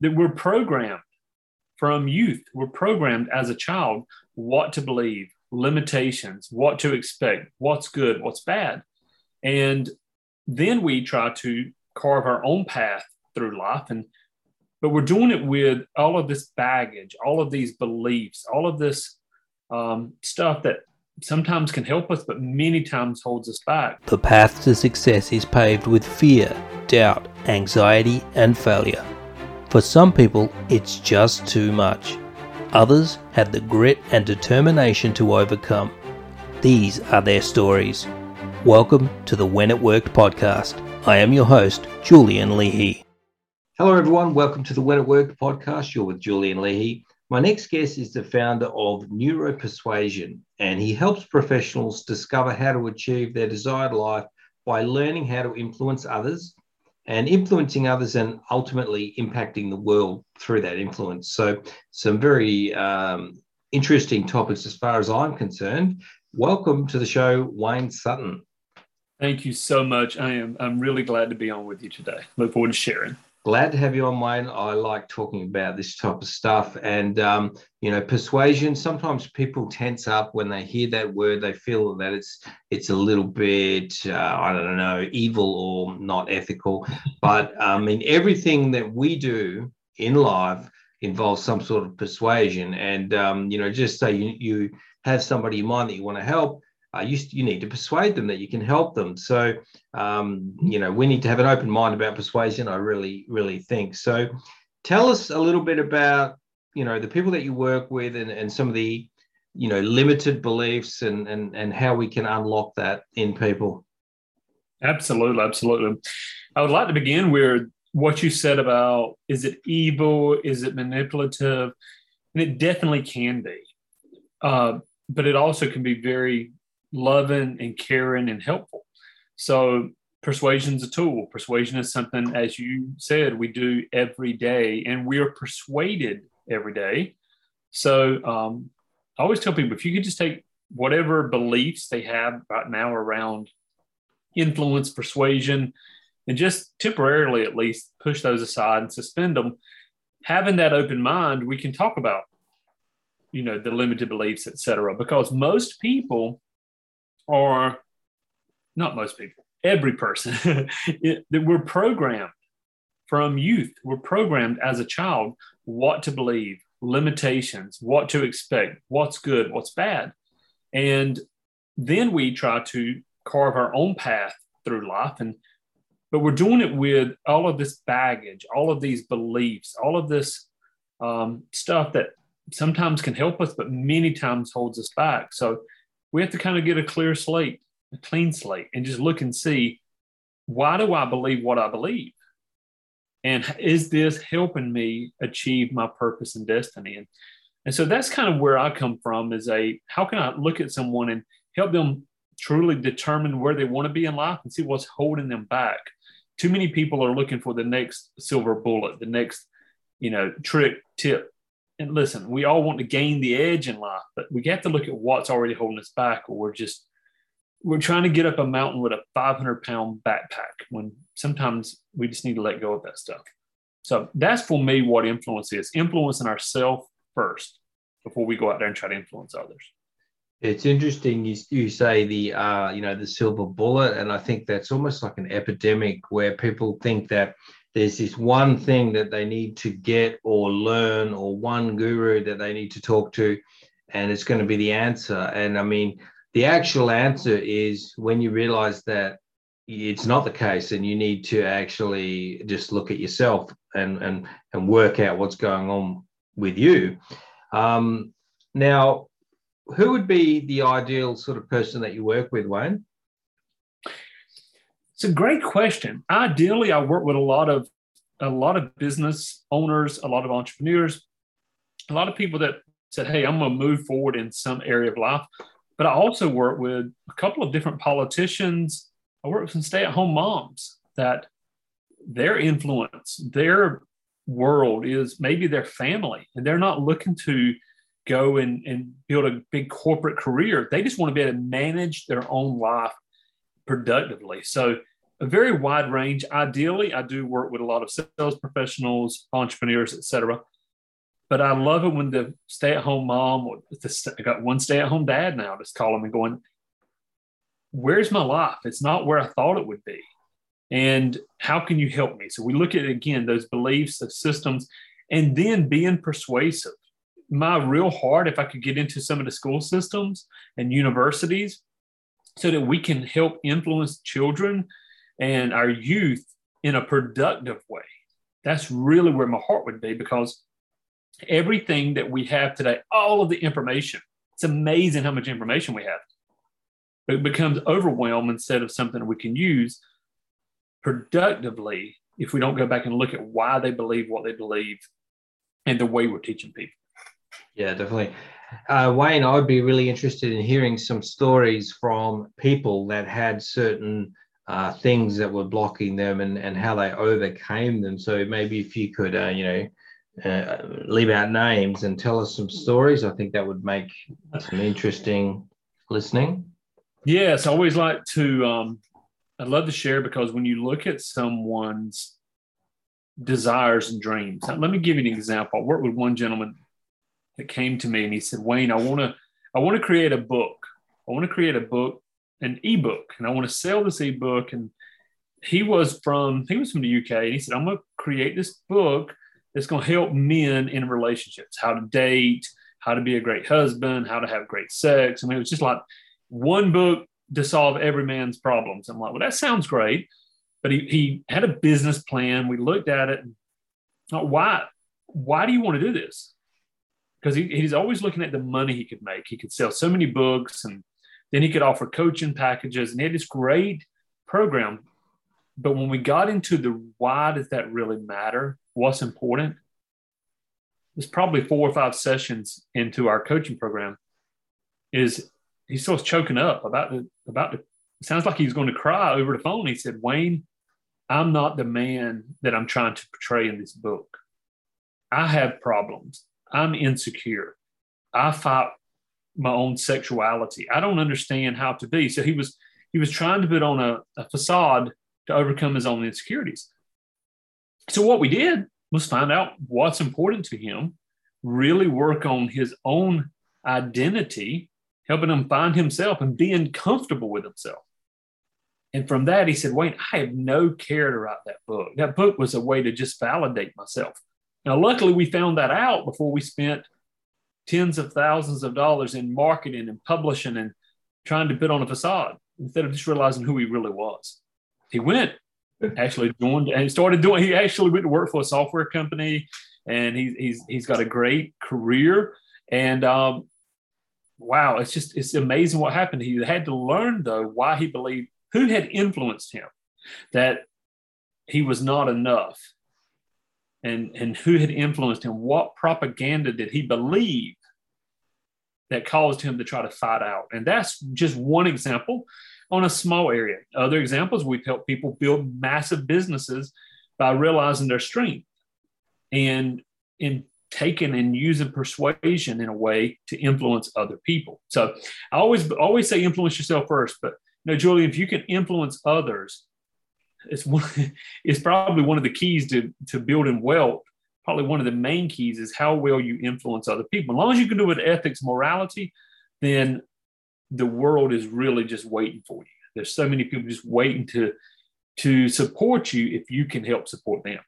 that we're programmed from youth. We're programmed as a child what to believe, limitations, what to expect, what's good, what's bad. And then we try to carve our own path through life and but we're doing it with all of this baggage all of these beliefs all of this um, stuff that sometimes can help us but many times holds us back the path to success is paved with fear doubt anxiety and failure for some people it's just too much others have the grit and determination to overcome these are their stories welcome to the when it worked podcast I am your host, Julian Leahy. Hello, everyone. Welcome to the When It Worked podcast. You're with Julian Leahy. My next guest is the founder of Neuropersuasion, and he helps professionals discover how to achieve their desired life by learning how to influence others and influencing others and ultimately impacting the world through that influence. So, some very um, interesting topics as far as I'm concerned. Welcome to the show, Wayne Sutton. Thank you so much. I am I'm really glad to be on with you today. Look forward to sharing. Glad to have you on, Wayne. I like talking about this type of stuff. And, um, you know, persuasion, sometimes people tense up when they hear that word. They feel that it's it's a little bit, uh, I don't know, evil or not ethical. But, I mean, everything that we do in life involves some sort of persuasion. And, um, you know, just say you, you have somebody in mind that you want to help, uh, you, you need to persuade them that you can help them. So, um, you know, we need to have an open mind about persuasion, I really, really think. So, tell us a little bit about, you know, the people that you work with and, and some of the, you know, limited beliefs and, and, and how we can unlock that in people. Absolutely. Absolutely. I would like to begin with what you said about is it evil? Is it manipulative? And it definitely can be. Uh, but it also can be very loving and caring and helpful. So persuasion is a tool. Persuasion is something, as you said, we do every day, and we are persuaded every day. So um, I always tell people if you could just take whatever beliefs they have right now around influence, persuasion, and just temporarily at least push those aside and suspend them. Having that open mind, we can talk about, you know, the limited beliefs, et cetera, because most people or not most people, every person, that we're programmed from youth. We're programmed as a child what to believe, limitations, what to expect, what's good, what's bad. And then we try to carve our own path through life and but we're doing it with all of this baggage all of these beliefs all of this um, stuff that sometimes can help us but many times holds us back so we have to kind of get a clear slate, a clean slate, and just look and see why do I believe what I believe? And is this helping me achieve my purpose and destiny? And, and so that's kind of where I come from is a how can I look at someone and help them truly determine where they want to be in life and see what's holding them back. Too many people are looking for the next silver bullet, the next, you know, trick, tip, and listen, we all want to gain the edge in life, but we have to look at what's already holding us back, or we're just we're trying to get up a mountain with a 500 pound backpack when sometimes we just need to let go of that stuff. So that's for me what influence is influencing ourselves first before we go out there and try to influence others. It's interesting you, you say the uh, you know the silver bullet, and I think that's almost like an epidemic where people think that there's this one thing that they need to get or learn or one guru that they need to talk to and it's going to be the answer. And i mean the actual answer is when you realize that it's not the case and you need to actually just look at yourself and and and work out what's going on with you. Um, now who would be the ideal sort of person that you work with wayne it's a great question. Ideally, I work with a lot of a lot of business owners, a lot of entrepreneurs, a lot of people that said, "Hey, I'm going to move forward in some area of life." But I also work with a couple of different politicians. I work with some stay-at-home moms that their influence, their world is maybe their family, and they're not looking to go and, and build a big corporate career. They just want to be able to manage their own life productively. So a very wide range. Ideally, I do work with a lot of sales professionals, entrepreneurs, etc. But I love it when the stay-at-home mom or the, I got one stay-at-home dad now just calling me going, "Where's my life? It's not where I thought it would be." And how can you help me? So we look at again those beliefs, the systems, and then being persuasive. My real heart, if I could get into some of the school systems and universities, so that we can help influence children and our youth in a productive way. That's really where my heart would be because everything that we have today, all of the information, it's amazing how much information we have. It becomes overwhelmed instead of something we can use productively if we don't go back and look at why they believe what they believe and the way we're teaching people. Yeah, definitely. Uh, Wayne, I'd be really interested in hearing some stories from people that had certain uh, things that were blocking them and, and how they overcame them. So maybe if you could, uh, you know, uh, leave out names and tell us some stories, I think that would make some interesting listening. Yes, I always like to. Um, I'd love to share because when you look at someone's desires and dreams, let me give you an example. I worked with one gentleman that came to me and he said, "Wayne, I want to, I want to create a book. I want to create a book an ebook and I want to sell this ebook. And he was from he was from the UK and he said, I'm gonna create this book that's gonna help men in relationships, how to date, how to be a great husband, how to have great sex. I mean, it was just like one book to solve every man's problems. I'm like, well, that sounds great. But he, he had a business plan. We looked at it. And, why? Why do you want to do this? Because he, he's always looking at the money he could make. He could sell so many books and then he could offer coaching packages, and he had this great program. But when we got into the why does that really matter? What's important? It's probably four or five sessions into our coaching program. Is he starts choking up about the about the sounds like he's going to cry over the phone. He said, Wayne, I'm not the man that I'm trying to portray in this book. I have problems. I'm insecure. I fight my own sexuality. I don't understand how to be. So he was he was trying to put on a, a facade to overcome his own insecurities. So what we did was find out what's important to him, really work on his own identity, helping him find himself and being comfortable with himself. And from that, he said, Wayne, I have no care to write that book. That book was a way to just validate myself. Now, luckily, we found that out before we spent tens of thousands of dollars in marketing and publishing and trying to put on a facade instead of just realizing who he really was. He went, actually joined and started doing, he actually went to work for a software company and he's, he's, he's got a great career. And um, wow, it's just, it's amazing what happened. He had to learn though why he believed, who had influenced him, that he was not enough and, and who had influenced him. What propaganda did he believe that caused him to try to fight out? And that's just one example on a small area. Other examples, we've helped people build massive businesses by realizing their strength and in taking and using persuasion in a way to influence other people. So I always always say influence yourself first, but you know, Julie, if you can influence others, it's one, it's probably one of the keys to to building wealth. Probably one of the main keys is how well you influence other people. As long as you can do it with ethics, morality, then the world is really just waiting for you. There's so many people just waiting to to support you if you can help support them.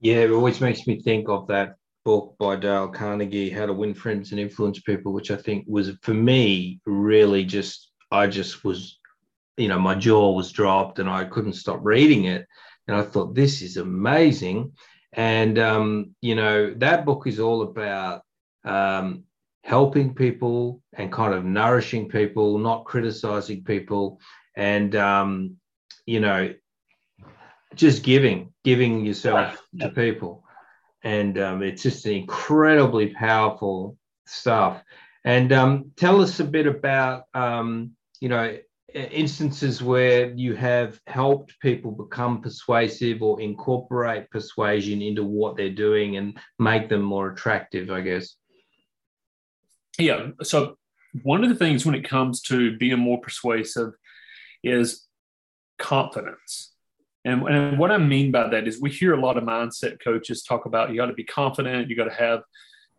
Yeah, it always makes me think of that book by Dale Carnegie, How to Win Friends and Influence People, which I think was for me really just I just was you know, my jaw was dropped and I couldn't stop reading it. And I thought, this is amazing. And, um, you know, that book is all about um, helping people and kind of nourishing people, not criticizing people. And, um, you know, just giving, giving yourself to people. And um, it's just incredibly powerful stuff. And um, tell us a bit about, um, you know, Uh, instances where you have helped people become persuasive or incorporate persuasion into what they're doing and make them more attractive, I guess? Yeah. So, one of the things when it comes to being more persuasive is confidence. And, and what I mean by that is we hear a lot of mindset coaches talk about you got to be confident, you got to have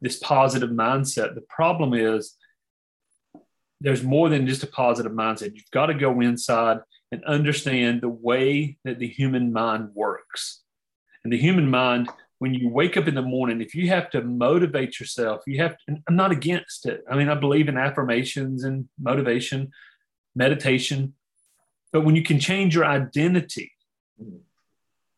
this positive mindset. The problem is there's more than just a positive mindset. You've got to go inside and understand the way that the human mind works. And the human mind, when you wake up in the morning, if you have to motivate yourself, you have to, I'm not against it. I mean, I believe in affirmations and motivation, meditation. But when you can change your identity,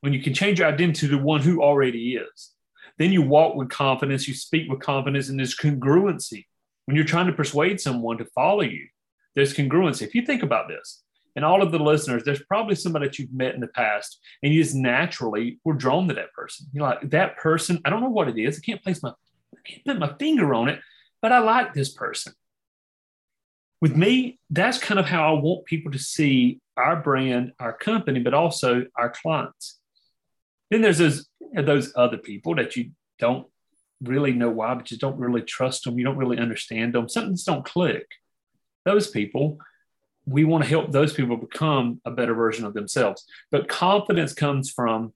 when you can change your identity to the one who already is, then you walk with confidence, you speak with confidence, and there's congruency. When you're trying to persuade someone to follow you, there's congruency. If you think about this, and all of the listeners, there's probably somebody that you've met in the past, and you just naturally were drawn to that person. You're like, that person, I don't know what it is. I can't place my, I can't put my finger on it, but I like this person. With me, that's kind of how I want people to see our brand, our company, but also our clients. Then there's those, those other people that you don't really know why, but you don't really trust them. You don't really understand them. Something's don't click. Those people, we want to help those people become a better version of themselves. But confidence comes from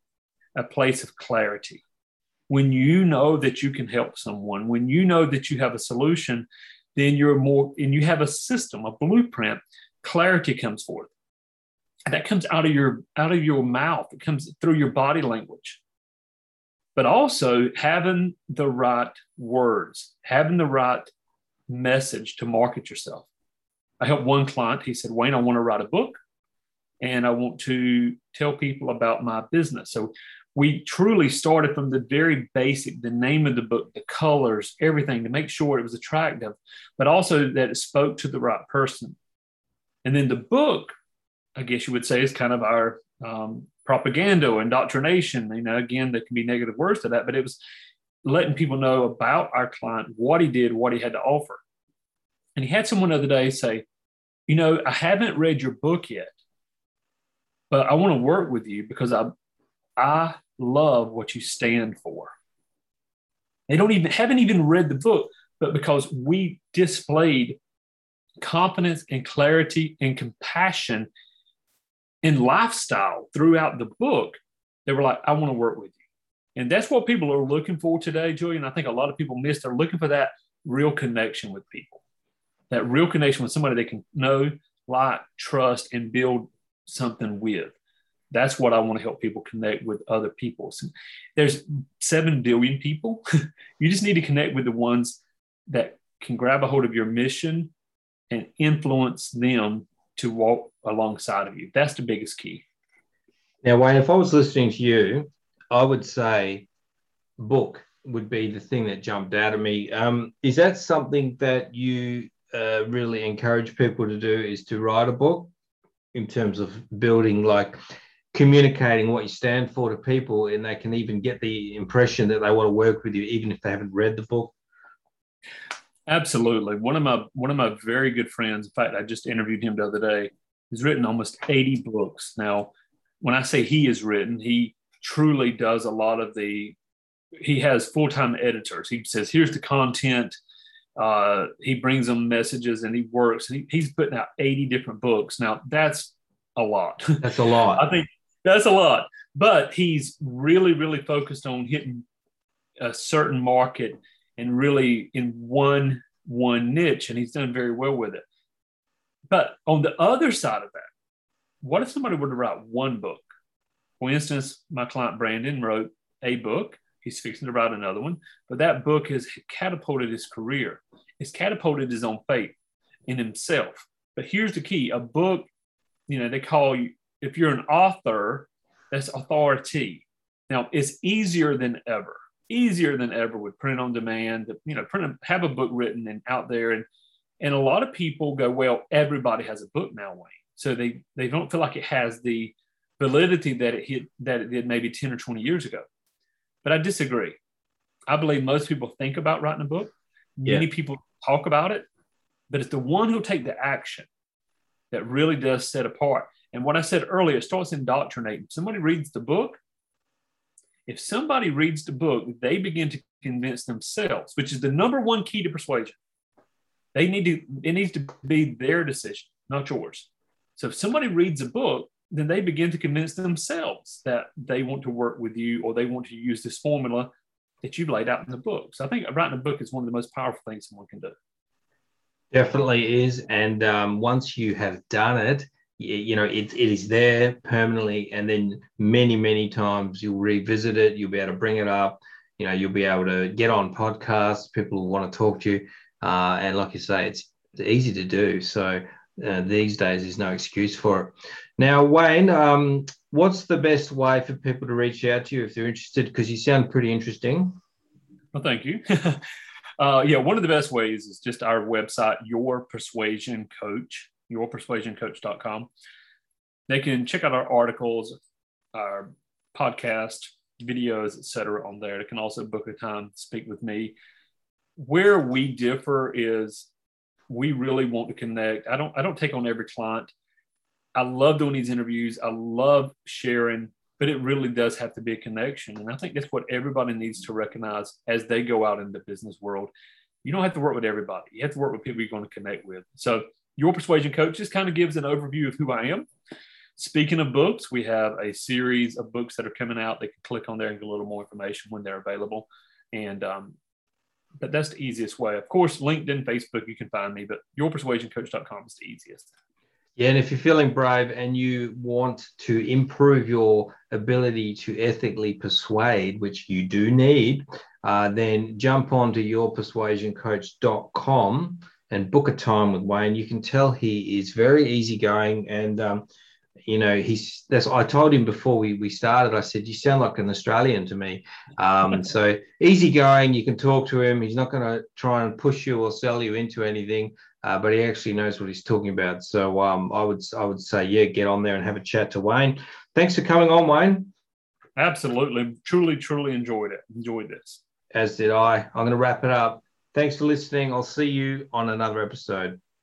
a place of clarity. When you know that you can help someone, when you know that you have a solution, then you're more, and you have a system, a blueprint, clarity comes forth. That comes out of your out of your mouth. It comes through your body language. But also having the right words, having the right message to market yourself. I helped one client. He said, Wayne, I want to write a book and I want to tell people about my business. So we truly started from the very basic the name of the book the colors everything to make sure it was attractive but also that it spoke to the right person and then the book i guess you would say is kind of our um, propaganda indoctrination you know again there can be negative words to that but it was letting people know about our client what he did what he had to offer and he had someone the other day say you know i haven't read your book yet but i want to work with you because i i love what you stand for. They don't even haven't even read the book, but because we displayed confidence and clarity and compassion and lifestyle throughout the book, they were like, I want to work with you. And that's what people are looking for today, Julian. I think a lot of people miss. They're looking for that real connection with people, that real connection with somebody they can know, like, trust, and build something with that's what I want to help people connect with other people. So there's 7 billion people. you just need to connect with the ones that can grab a hold of your mission and influence them to walk alongside of you. That's the biggest key. Now, Wayne, if I was listening to you, I would say book would be the thing that jumped out of me. Um, is that something that you uh, really encourage people to do? Is to write a book in terms of building like communicating what you stand for to people and they can even get the impression that they want to work with you even if they haven't read the book absolutely. One of my one of my very good friends in fact i just interviewed him the other day he's written almost 80 books. Now when i say he has written he truly does a lot of the he has full-time editors. He says here's the content. Uh, he brings them messages and he works he, he's putting out 80 different books. Now that's a lot. That's a lot. I think that's a lot. But he's really, really focused on hitting a certain market and really in one one niche, and he's done very well with it. But on the other side of that, what if somebody were to write one book? For instance, my client Brandon wrote a book. He's fixing to write another one, but that book has catapulted his career. It's catapulted his own faith in himself. But here's the key: a book, you know, they call you if you're an author, that's authority. Now it's easier than ever, easier than ever with print on demand. You know, print have a book written and out there, and and a lot of people go, well, everybody has a book now, Wayne. So they they don't feel like it has the validity that it hit that it did maybe ten or twenty years ago. But I disagree. I believe most people think about writing a book. Yeah. Many people talk about it, but it's the one who'll take the action that really does set apart. And what I said earlier, it starts indoctrinating. Somebody reads the book. If somebody reads the book, they begin to convince themselves, which is the number one key to persuasion. They need to, it needs to be their decision, not yours. So if somebody reads a book, then they begin to convince themselves that they want to work with you or they want to use this formula that you've laid out in the book. So I think writing a book is one of the most powerful things someone can do. Definitely is. And um, once you have done it, you, know, it, it is there permanently. And then many, many times you'll revisit it. You'll be able to bring it up. You know, you'll be able to get on podcasts. People will want to talk to you. Uh, and like you say, it's, it's easy to do. So uh, these days, there's no excuse for it. Now, Wayne, um, what's the best way for people to reach out to you if they're interested? Because you sound pretty interesting. Well, thank you. uh, yeah, one of the best ways is just our website, Your Persuasion Coach, yourpersuasioncoach.com. They can check out our articles, our podcast, videos, etc. on there. They can also book a time to speak with me. Where we differ is we really want to connect. I don't I don't take on every client. I love doing these interviews. I love sharing, but it really does have to be a connection. And I think that's what everybody needs to recognize as they go out in the business world. You don't have to work with everybody. You have to work with people you're going to connect with. So your persuasion coach just kind of gives an overview of who I am. Speaking of books, we have a series of books that are coming out. They can click on there and get a little more information when they're available. And um, but that's the easiest way. Of course, LinkedIn, Facebook, you can find me, but yourpersuasioncoach.com is the easiest. Yeah, and if you're feeling brave and you want to improve your ability to ethically persuade, which you do need, uh, then jump on to yourpersuasioncoach.com and book a time with Wayne. You can tell he is very easygoing and um, you know he's that's i told him before we, we started i said you sound like an australian to me. Um, so easygoing you can talk to him. He's not going to try and push you or sell you into anything uh, but he actually knows what he's talking about. So um, i would i would say yeah get on there and have a chat to wayne. Thanks for coming on wayne. Absolutely. Truly truly enjoyed it. Enjoyed this. As did i. I'm going to wrap it up thanks for listening. I'll see you on another episode